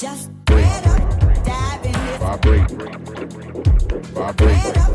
Just vibrate, vibrate, vibrate.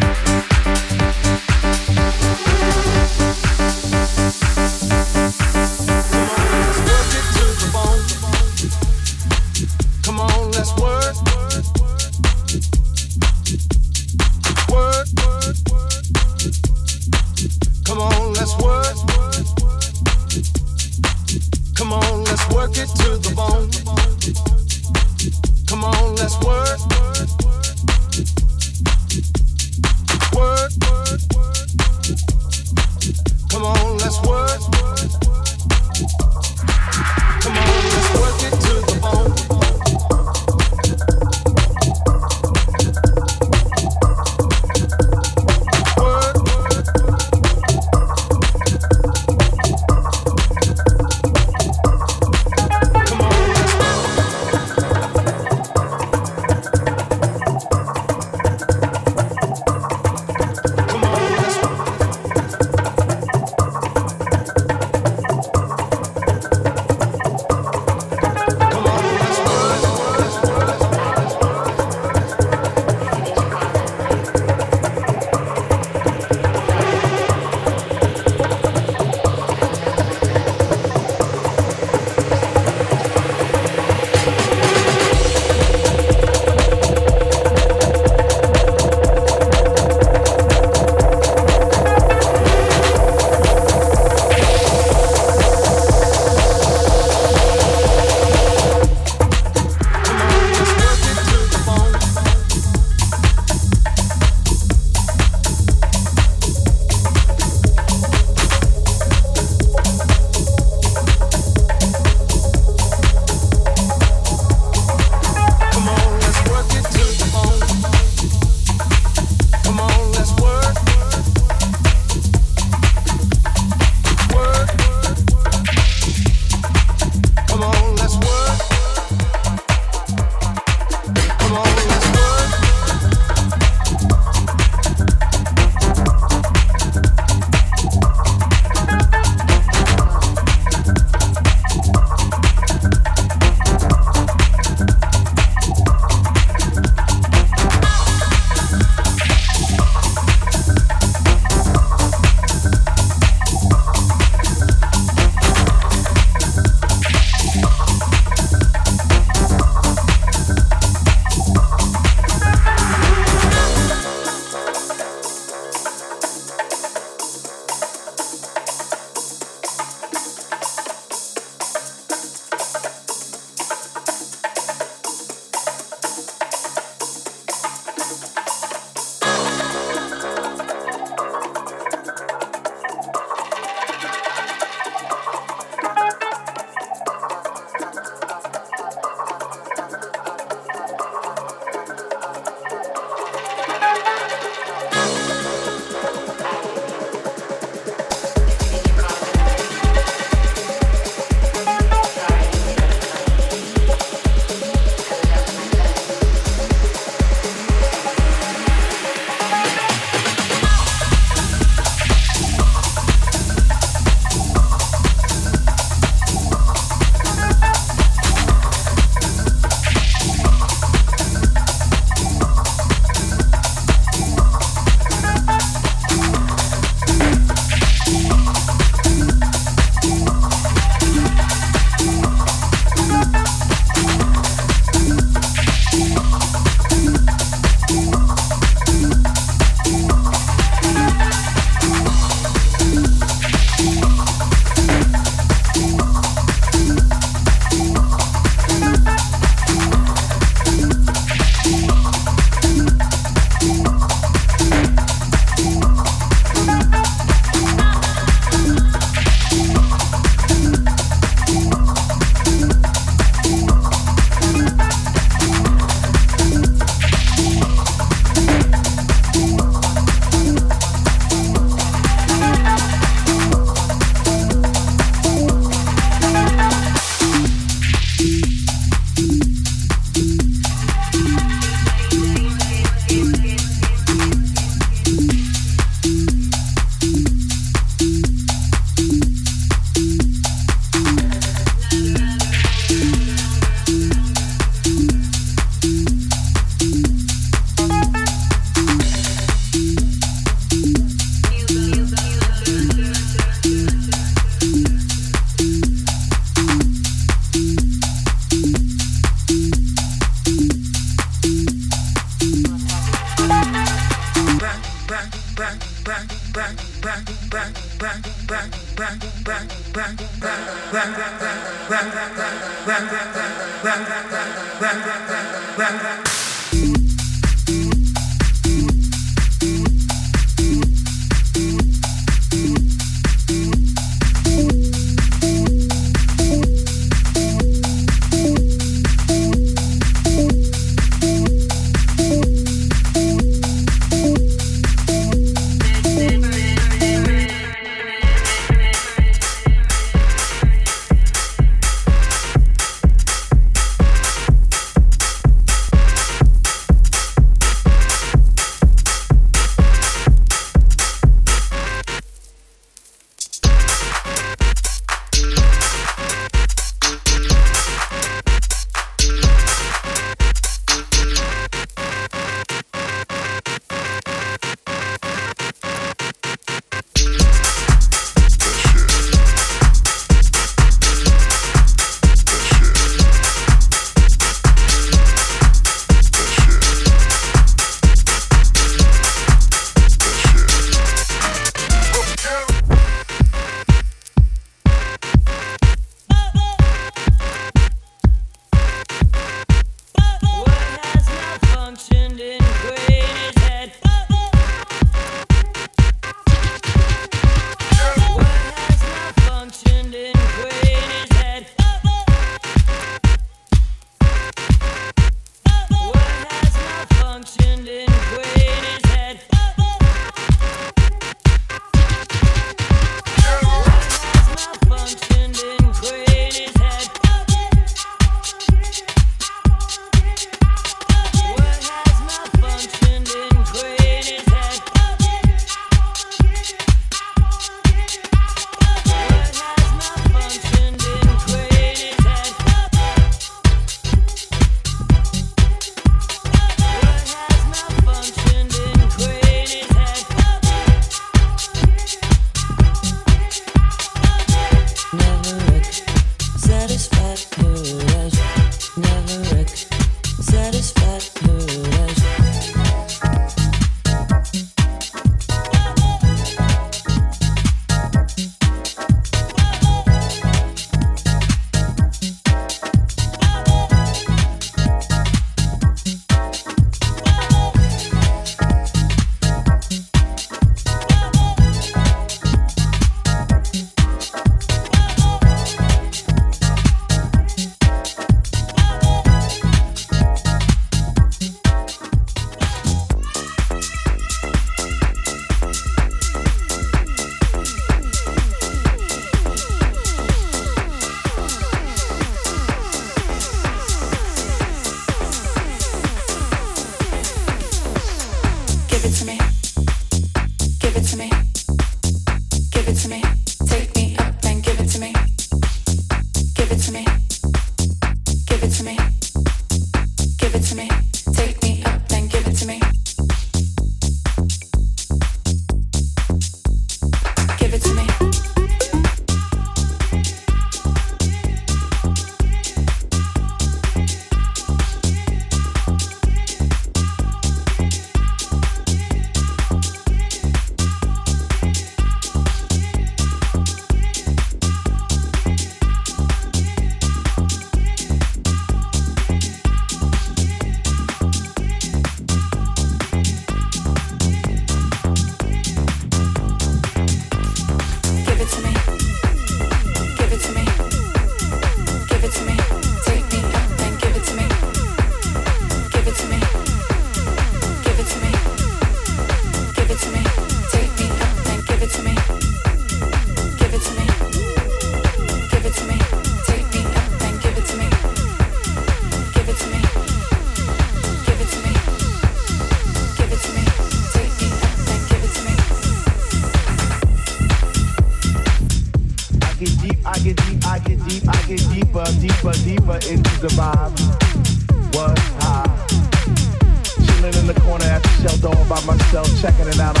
Are you supposed to bob around the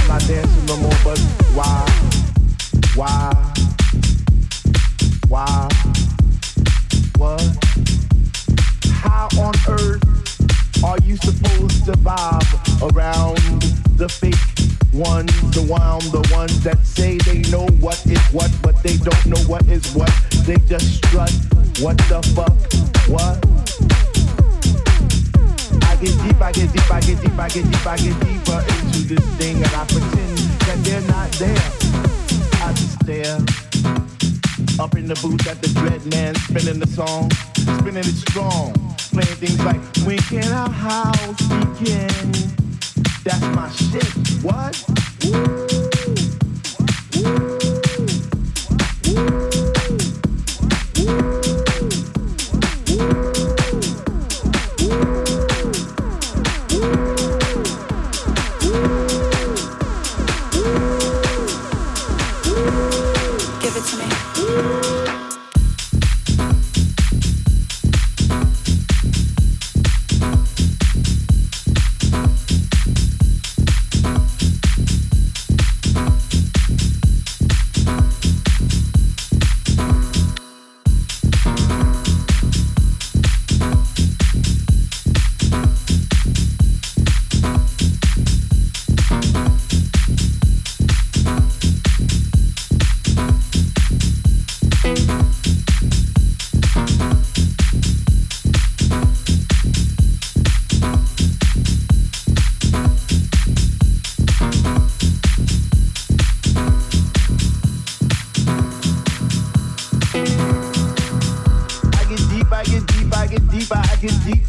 fake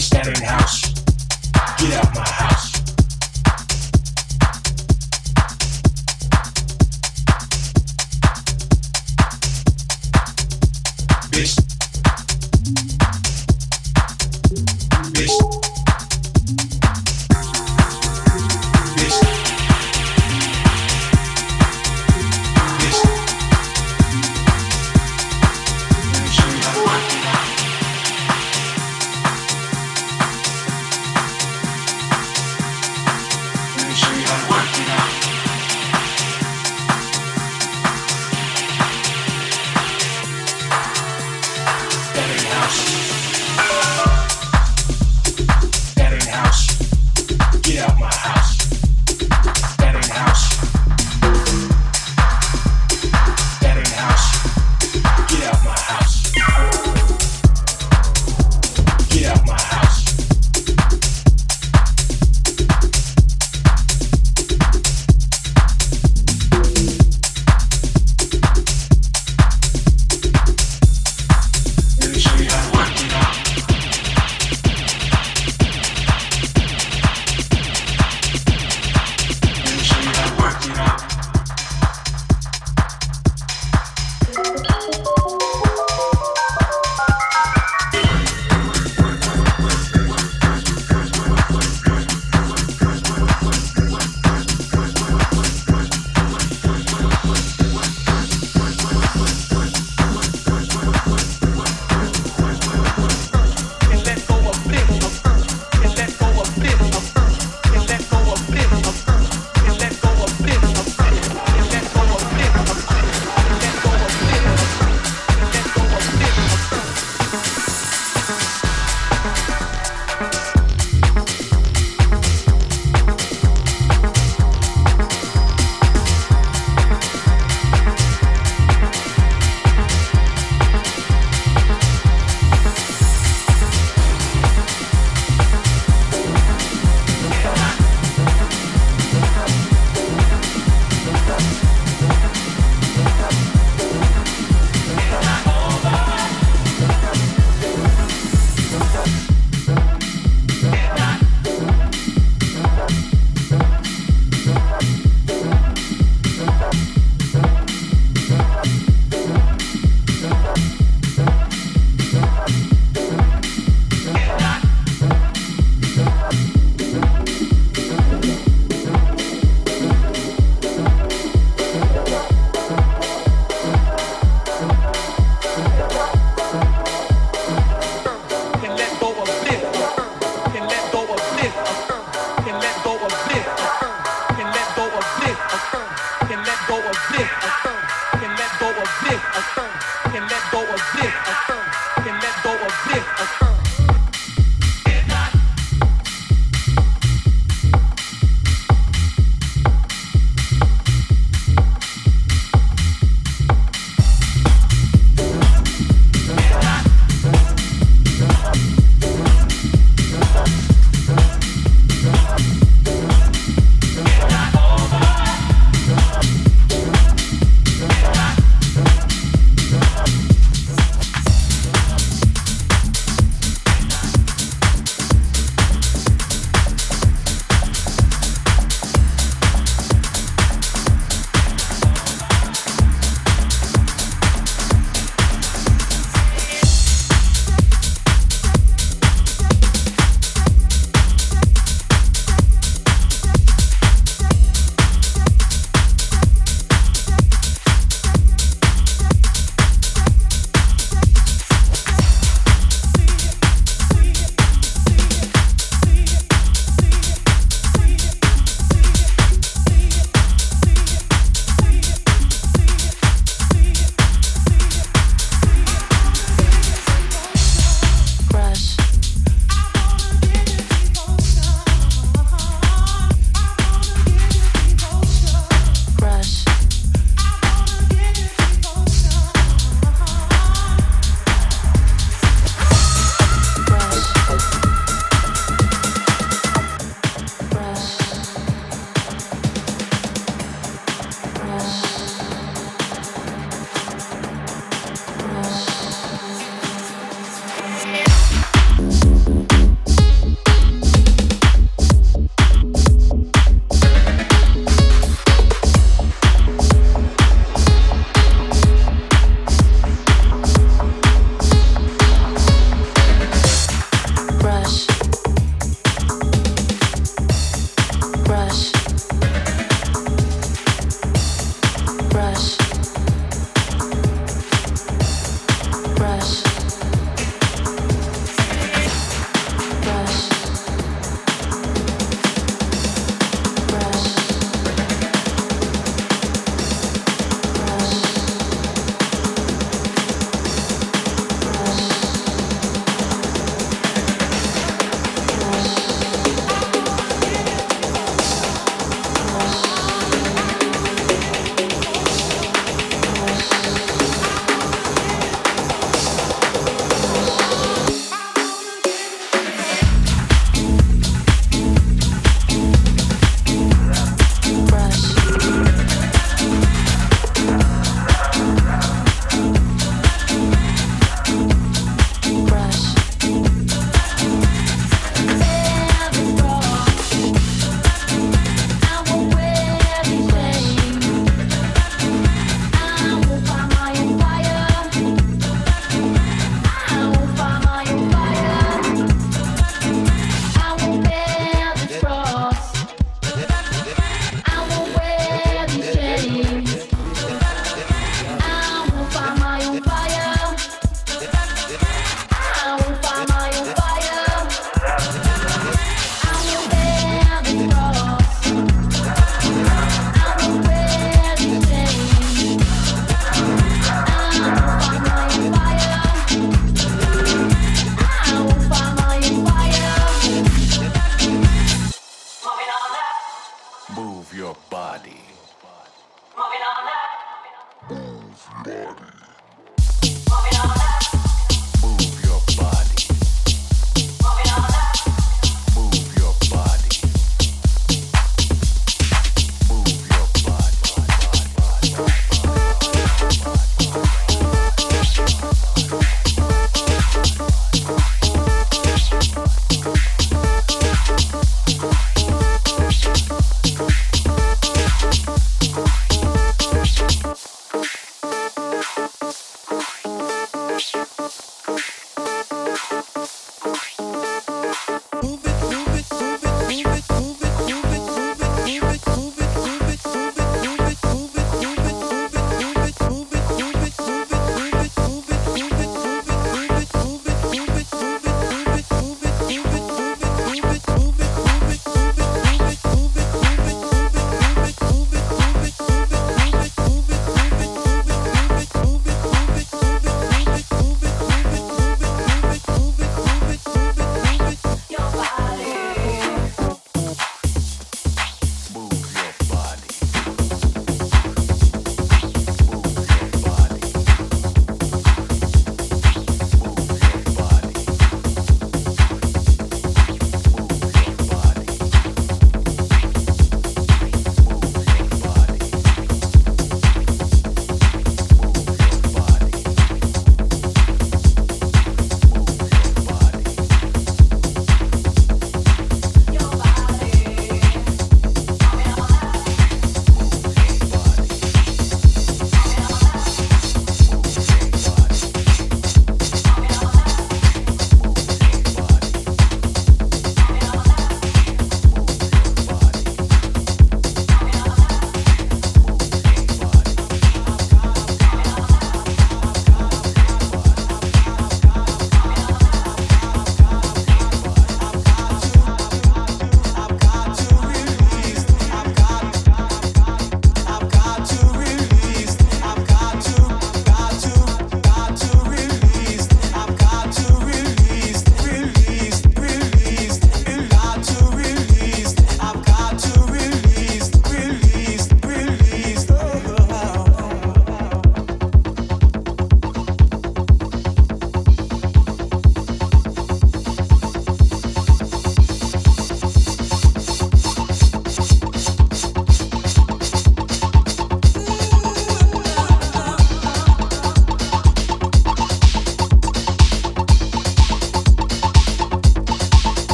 Standard House.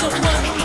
so much.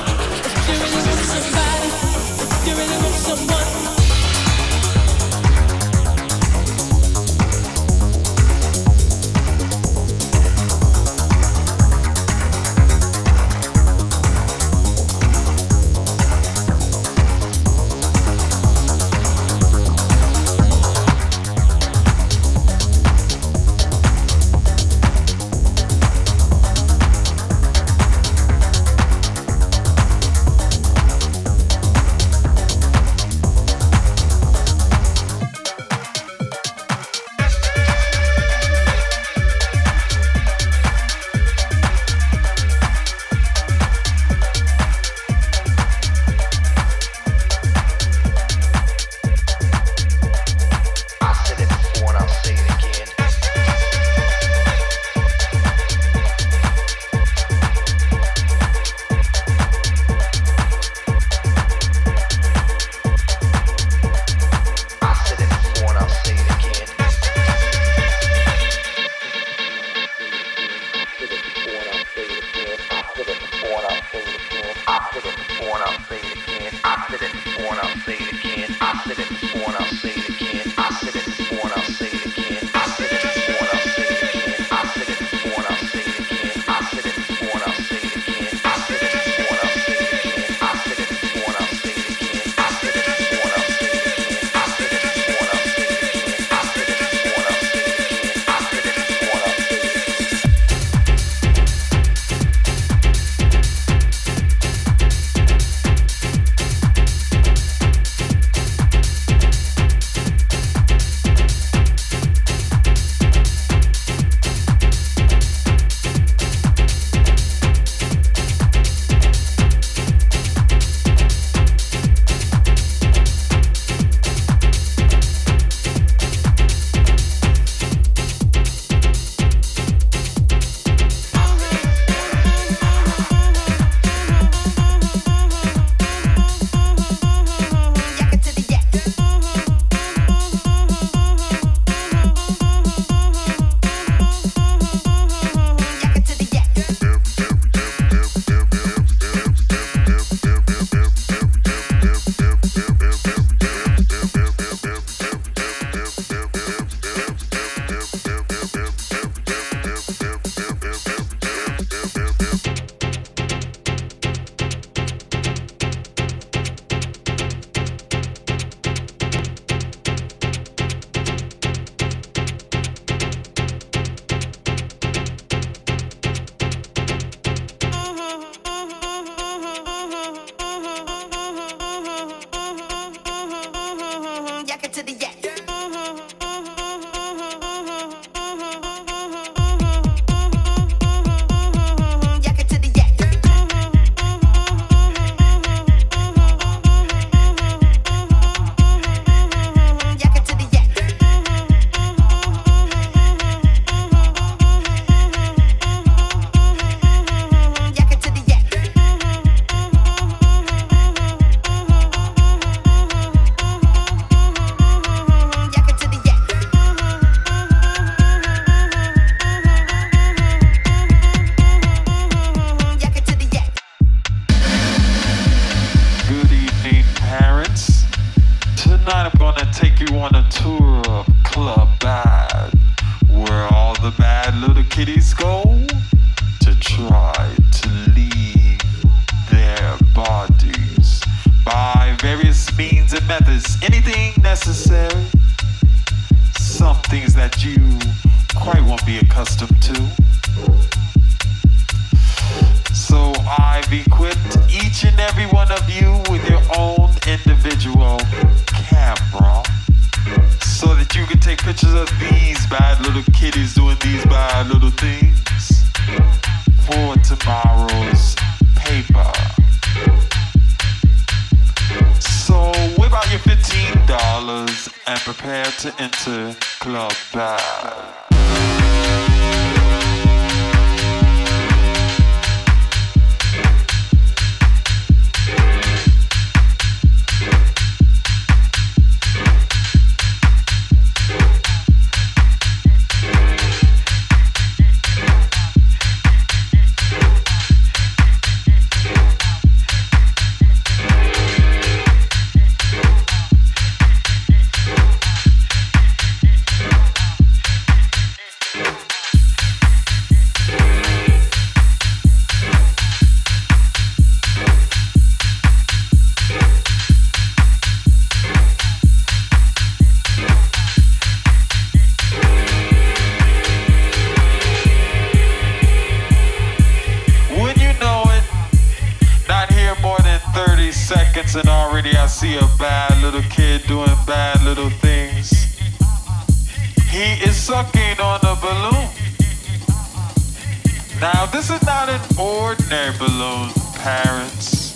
This is not an ordinary balloon, parents.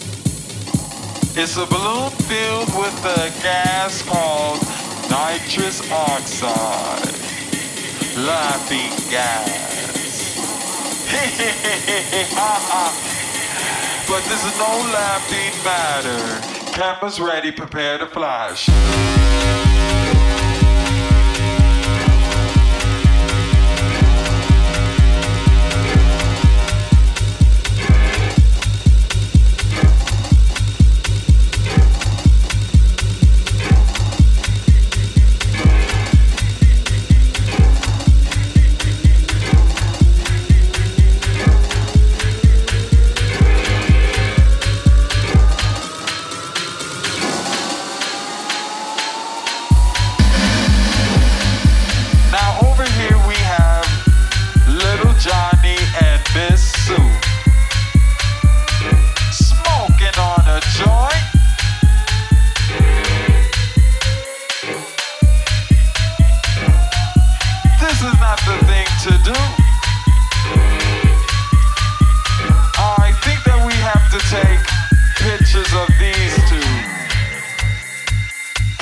It's a balloon filled with a gas called nitrous oxide, laughing gas. but this is no laughing matter. Cameras ready, prepare to flash.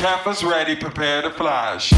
Campus ready, prepare to flash.